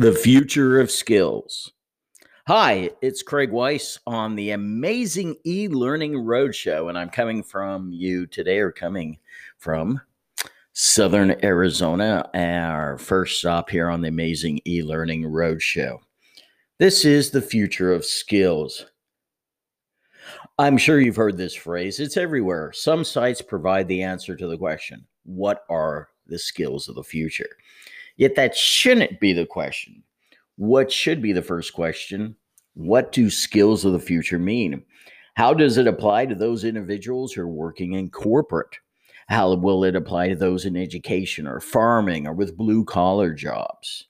The future of skills. Hi, it's Craig Weiss on the amazing e learning roadshow, and I'm coming from you today, or coming from Southern Arizona, our first stop here on the amazing e learning roadshow. This is the future of skills. I'm sure you've heard this phrase, it's everywhere. Some sites provide the answer to the question what are the skills of the future? Yet that shouldn't be the question. What should be the first question? What do skills of the future mean? How does it apply to those individuals who are working in corporate? How will it apply to those in education or farming or with blue collar jobs?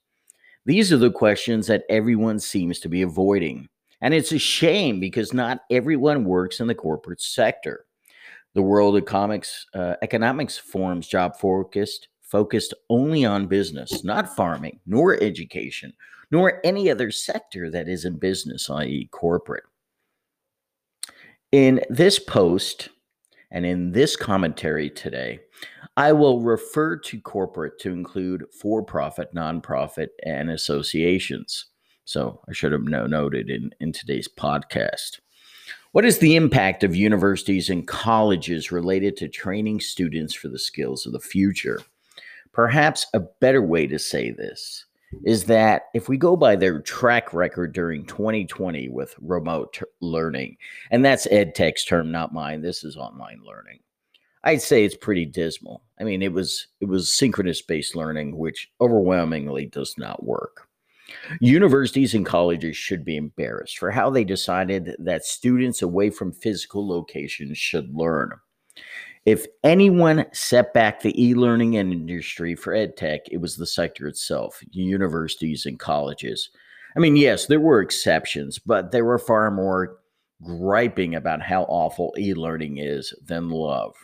These are the questions that everyone seems to be avoiding. And it's a shame because not everyone works in the corporate sector. The World Economics, uh, Economics Forum's job focused focused only on business, not farming, nor education, nor any other sector that is in business, i.e., corporate. In this post and in this commentary today, I will refer to corporate to include for profit, nonprofit, and associations. So I should have noted in, in today's podcast. What is the impact of universities and colleges related to training students for the skills of the future? Perhaps a better way to say this is that if we go by their track record during 2020 with remote t- learning, and that's EdTech's term, not mine, this is online learning. I'd say it's pretty dismal. I mean, it was it was synchronous based learning, which overwhelmingly does not work. Universities and colleges should be embarrassed for how they decided that students away from physical locations should learn. If anyone set back the e learning industry for EdTech, it was the sector itself, universities and colleges. I mean, yes, there were exceptions, but there were far more griping about how awful e learning is than love.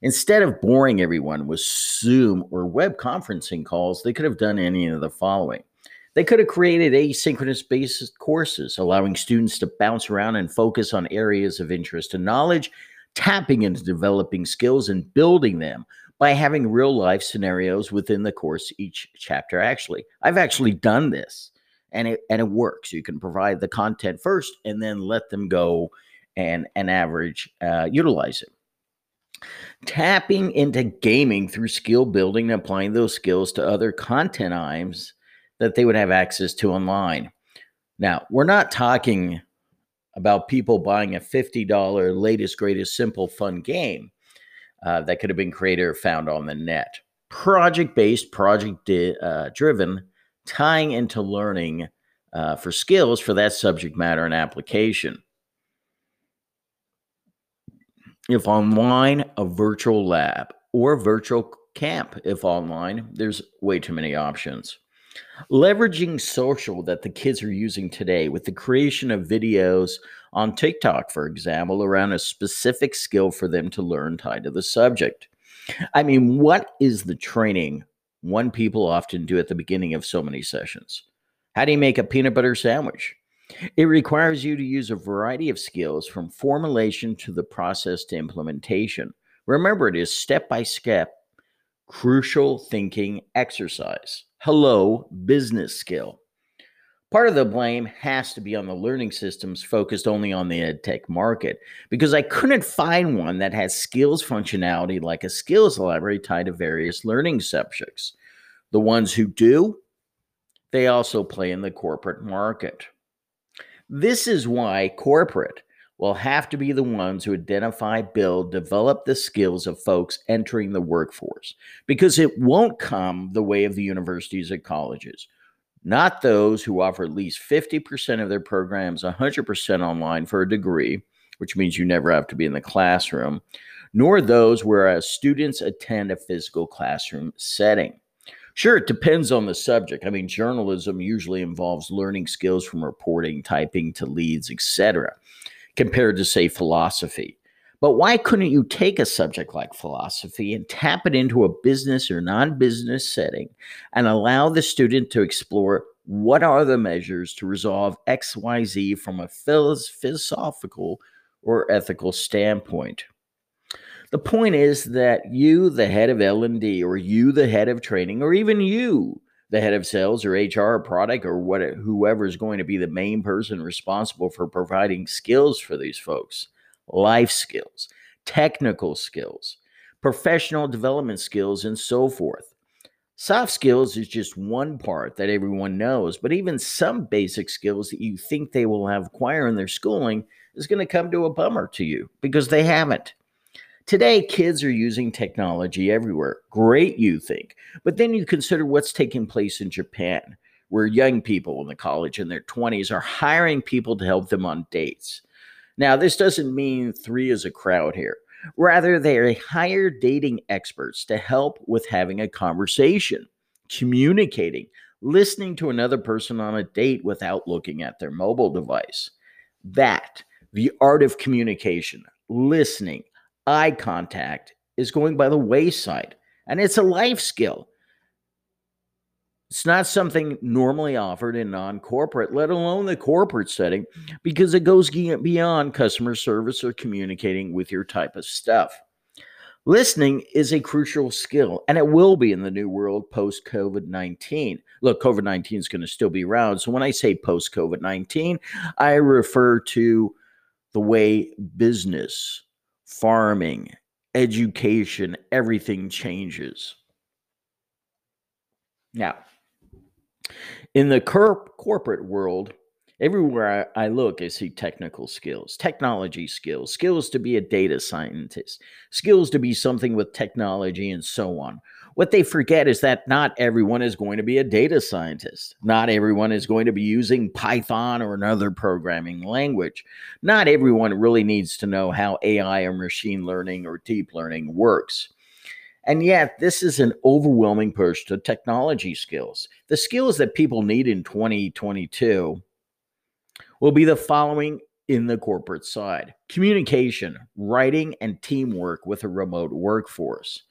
Instead of boring everyone with Zoom or web conferencing calls, they could have done any of the following. They could have created asynchronous based courses, allowing students to bounce around and focus on areas of interest and knowledge tapping into developing skills and building them by having real life scenarios within the course each chapter actually. I've actually done this and it and it works. You can provide the content first and then let them go and and average uh, utilize it. Tapping into gaming through skill building and applying those skills to other content items that they would have access to online. Now we're not talking about people buying a $50 latest, greatest, simple, fun game uh, that could have been created or found on the net. Project based, project di- uh, driven, tying into learning uh, for skills for that subject matter and application. If online, a virtual lab or virtual camp. If online, there's way too many options. Leveraging social that the kids are using today with the creation of videos on TikTok, for example, around a specific skill for them to learn tied to the subject. I mean, what is the training one people often do at the beginning of so many sessions? How do you make a peanut butter sandwich? It requires you to use a variety of skills from formulation to the process to implementation. Remember, it is step by step, crucial thinking exercise. Hello, business skill. Part of the blame has to be on the learning systems focused only on the edtech market because I couldn't find one that has skills functionality like a skills library tied to various learning subjects. The ones who do, they also play in the corporate market. This is why corporate will have to be the ones who identify, build, develop the skills of folks entering the workforce because it won't come the way of the universities and colleges. Not those who offer at least 50% of their programs 100% online for a degree, which means you never have to be in the classroom, nor those where uh, students attend a physical classroom setting. Sure, it depends on the subject. I mean, journalism usually involves learning skills from reporting, typing to leads, etc compared to, say, philosophy. But why couldn't you take a subject like philosophy and tap it into a business or non business setting and allow the student to explore what are the measures to resolve XYZ from a philosophical or ethical standpoint? The point is that you, the head of L&D, or you, the head of training, or even you, the head of sales or HR product or what whoever is going to be the main person responsible for providing skills for these folks. Life skills technical skills professional development skills and so forth. Soft skills is just one part that everyone knows but even some basic skills that you think they will have acquire in their schooling is going to come to a bummer to you because they haven't Today, kids are using technology everywhere. Great, you think. But then you consider what's taking place in Japan, where young people in the college in their 20s are hiring people to help them on dates. Now, this doesn't mean three is a crowd here. Rather, they hire dating experts to help with having a conversation, communicating, listening to another person on a date without looking at their mobile device. That, the art of communication, listening, eye contact is going by the wayside, and it's a life skill. It's not something normally offered in non corporate, let alone the corporate setting, because it goes beyond customer service or communicating with your type of stuff. Listening is a crucial skill, and it will be in the new world post COVID 19. Look, COVID 19 is going to still be around. So when I say post COVID 19, I refer to the way business, farming, education, everything changes. Now, in the cor- corporate world, everywhere I, I, look, I see technical skills, technology skills, skills to be a data scientist, skills to be something with technology, and so on. What they forget is that not everyone is going to be a data scientist. Not everyone is going to be using Python or another programming language. Not everyone really needs to know how AI or machine learning or deep learning works. And yet, this is an overwhelming push to technology skills. The skills that people need in 2022 will be the following in the corporate side communication, writing, and teamwork with a remote workforce.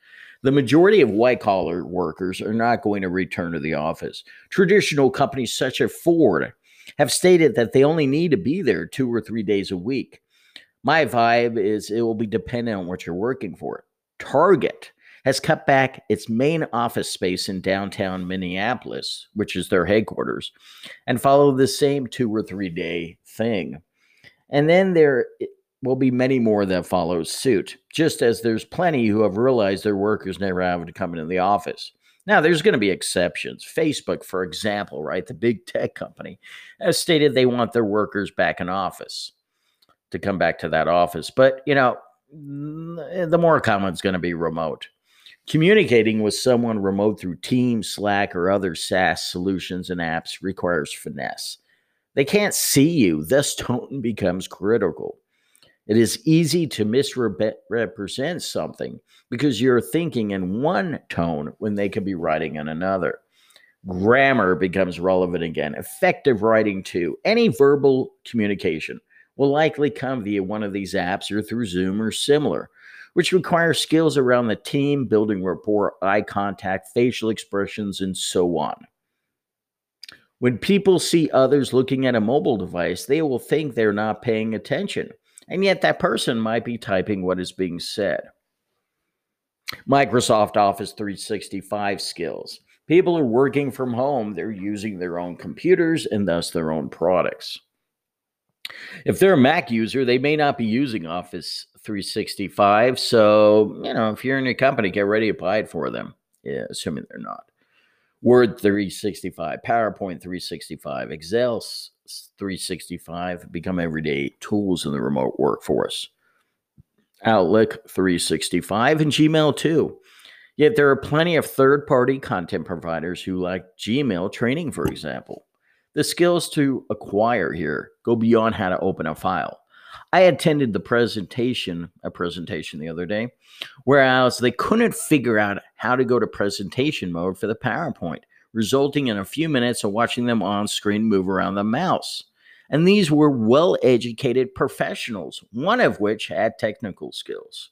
The majority of white collar workers are not going to return to the office. Traditional companies such as Ford have stated that they only need to be there two or three days a week. My vibe is it will be dependent on what you're working for. Target has cut back its main office space in downtown Minneapolis, which is their headquarters, and follow the same two or three day thing. And then there will be many more that follow suit, just as there's plenty who have realized their workers never have to come into the office. Now, there's going to be exceptions. Facebook, for example, right, the big tech company, has stated they want their workers back in office to come back to that office. But, you know, the more common is going to be remote. Communicating with someone remote through Teams, Slack, or other SaaS solutions and apps requires finesse. They can't see you, thus, tone becomes critical. It is easy to misrepresent something because you're thinking in one tone when they could be writing in another. Grammar becomes relevant again. Effective writing, too. Any verbal communication will likely come via one of these apps or through Zoom or similar, which requires skills around the team, building rapport, eye contact, facial expressions, and so on. When people see others looking at a mobile device, they will think they're not paying attention and yet that person might be typing what is being said. Microsoft Office 365 skills. People are working from home, they're using their own computers and thus their own products. If they're a Mac user, they may not be using Office 365. So, you know, if you're in your company, get ready to buy it for them, yeah, assuming they're not. Word 365, PowerPoint 365, Excel 365 become everyday tools in the remote workforce. Outlook 365 and Gmail too. Yet there are plenty of third party content providers who like Gmail training, for example. The skills to acquire here go beyond how to open a file. I attended the presentation, a presentation the other day, whereas they couldn't figure out how to go to presentation mode for the PowerPoint resulting in a few minutes of watching them on screen move around the mouse. And these were well educated professionals, one of which had technical skills.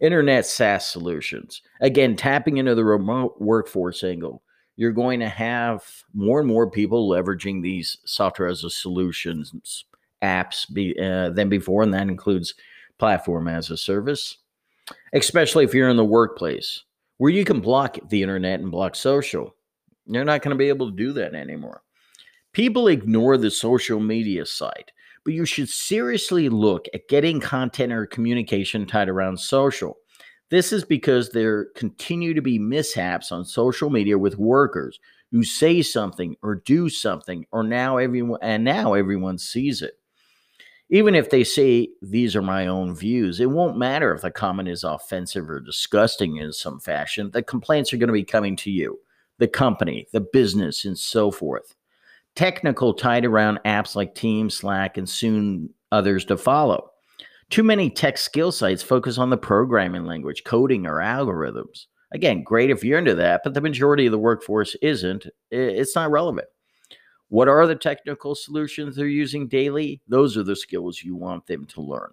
Internet SaaS solutions. Again, tapping into the remote workforce angle. You're going to have more and more people leveraging these software as a solutions apps be, uh, than before, and that includes platform as a service, especially if you're in the workplace where you can block the internet and block social You're not going to be able to do that anymore. People ignore the social media side, but you should seriously look at getting content or communication tied around social. This is because there continue to be mishaps on social media with workers who say something or do something or now everyone and now everyone sees it. Even if they say these are my own views, it won't matter if the comment is offensive or disgusting in some fashion. The complaints are going to be coming to you, the company, the business, and so forth technical tied around apps like Teams, Slack, and soon others to follow. Too many tech skill sites focus on the programming language, coding, or algorithms. Again, great if you're into that, but the majority of the workforce isn't. It's not relevant. What are the technical solutions they're using daily? Those are the skills you want them to learn.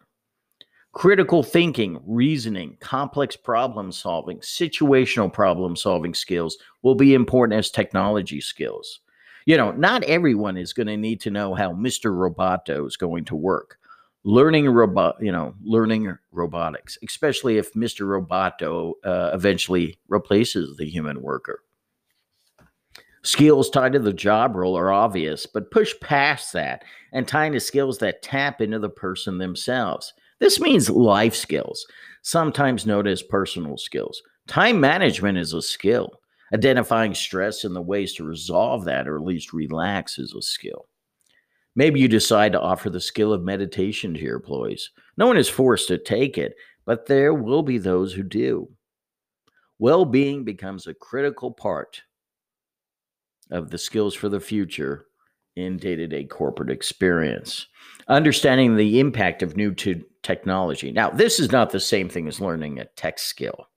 Critical thinking, reasoning, complex problem solving, situational problem solving skills will be important as technology skills you know, not everyone is going to need to know how Mr. Roboto is going to work. Learning robot, you know, learning robotics, especially if Mr. Roboto uh, eventually replaces the human worker. Skills tied to the job role are obvious, but push past that and tie into skills that tap into the person themselves. This means life skills, sometimes known as personal skills. Time management is a skill. Identifying stress and the ways to resolve that, or at least relax, is a skill. Maybe you decide to offer the skill of meditation to your employees. No one is forced to take it, but there will be those who do. Well being becomes a critical part of the skills for the future in day to day corporate experience. Understanding the impact of new technology. Now, this is not the same thing as learning a tech skill.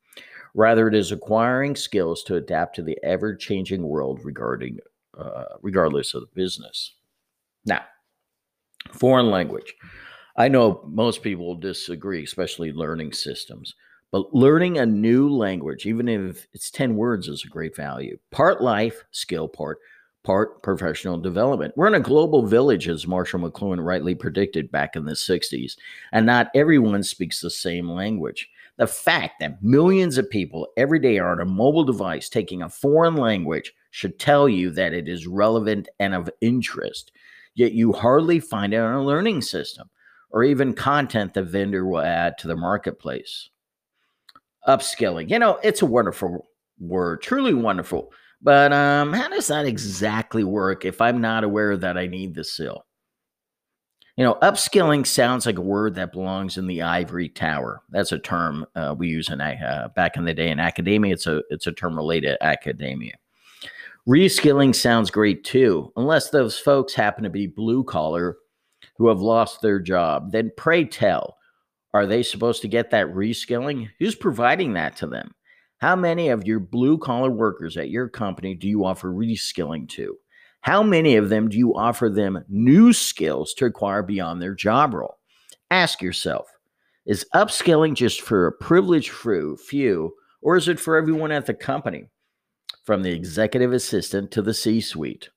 Rather, it is acquiring skills to adapt to the ever changing world regarding, uh, regardless of the business. Now, foreign language. I know most people disagree, especially learning systems, but learning a new language, even if it's 10 words, is a great value. Part life skill, part part professional development. We're in a global village, as Marshall McLuhan rightly predicted back in the 60s, and not everyone speaks the same language. The fact that millions of people every day are on a mobile device taking a foreign language should tell you that it is relevant and of interest. Yet you hardly find it on a learning system or even content the vendor will add to the marketplace. Upskilling, you know, it's a wonderful word, truly wonderful. But um, how does that exactly work if I'm not aware that I need the skill? You know, upskilling sounds like a word that belongs in the ivory tower. That's a term uh, we use in uh, back in the day in academia. It's a it's a term related to academia. Reskilling sounds great too, unless those folks happen to be blue collar who have lost their job. Then pray tell, are they supposed to get that reskilling? Who's providing that to them? How many of your blue collar workers at your company do you offer reskilling to? How many of them do you offer them new skills to acquire beyond their job role? Ask yourself is upskilling just for a privileged few, or is it for everyone at the company, from the executive assistant to the C suite?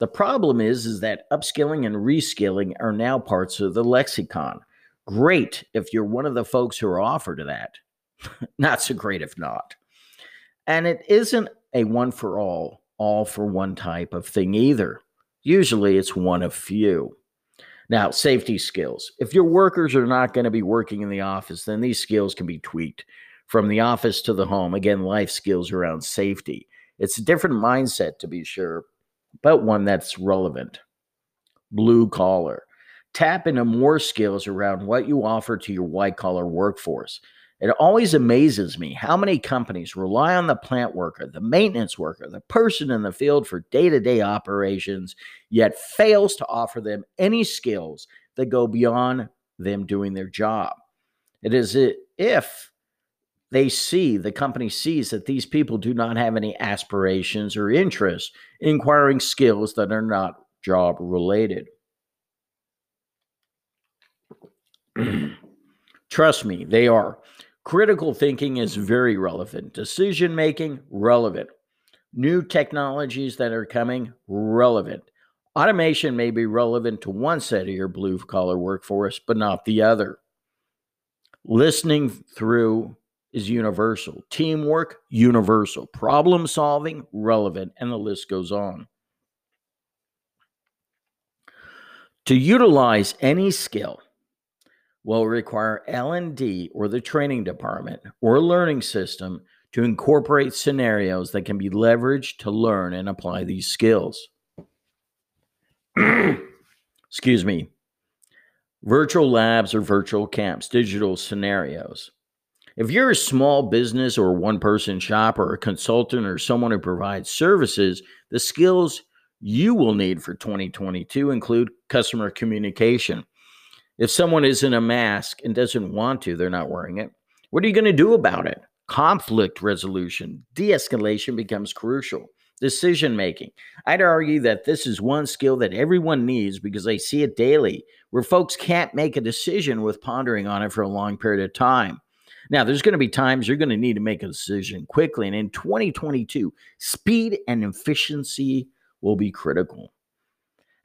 The problem is, is that upskilling and reskilling are now parts of the lexicon. Great if you're one of the folks who are offered that. not so great if not. And it isn't a one for all all for one type of thing either. Usually it's one of few. Now, safety skills. If your workers are not going to be working in the office, then these skills can be tweaked from the office to the home. Again, life skills around safety. It's a different mindset to be sure, but one that's relevant. Blue collar. Tap into more skills around what you offer to your white collar workforce. It always amazes me how many companies rely on the plant worker, the maintenance worker, the person in the field for day to day operations, yet fails to offer them any skills that go beyond them doing their job. It is if they see, the company sees that these people do not have any aspirations or interests in acquiring skills that are not job related. Trust me, they are. Critical thinking is very relevant. Decision making, relevant. New technologies that are coming, relevant. Automation may be relevant to one set of your blue collar workforce, but not the other. Listening through is universal. Teamwork, universal. Problem solving, relevant, and the list goes on. To utilize any skill will require L&D or the training department or learning system to incorporate scenarios that can be leveraged to learn and apply these skills. Excuse me. Virtual labs or virtual camps, digital scenarios. If you're a small business or one person shop or a consultant or someone who provides services, the skills you will need for 2022 include customer communication. If someone is in a mask and doesn't want to, they're not wearing it. What are you going to do about it? Conflict resolution, de escalation becomes crucial. Decision making. I'd argue that this is one skill that everyone needs because I see it daily, where folks can't make a decision with pondering on it for a long period of time. Now, there's going to be times you're going to need to make a decision quickly. And in 2022, speed and efficiency will be critical.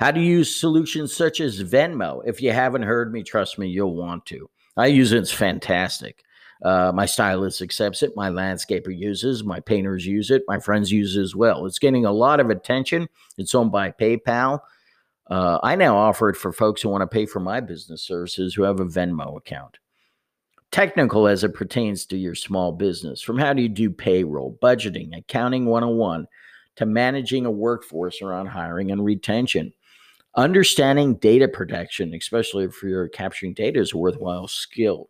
How to use solutions such as Venmo. If you haven't heard me, trust me, you'll want to. I use it, it's fantastic. Uh, my stylist accepts it. My landscaper uses. My painters use it. My friends use it as well. It's getting a lot of attention. It's owned by PayPal. Uh, I now offer it for folks who want to pay for my business services who have a Venmo account technical as it pertains to your small business, from how do you do payroll, budgeting, accounting 101, to managing a workforce around hiring and retention. Understanding data protection, especially if you're capturing data, is a worthwhile skill.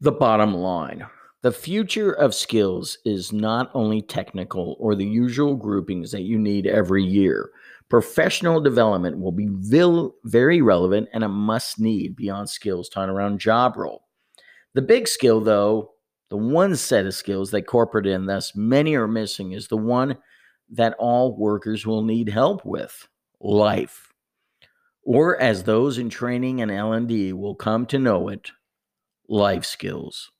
The bottom line the future of skills is not only technical or the usual groupings that you need every year. Professional development will be very relevant and a must need beyond skills taught around job role. The big skill, though, the one set of skills that corporate and thus many are missing is the one that all workers will need help with life. Or as those in training and L&D will come to know it life skills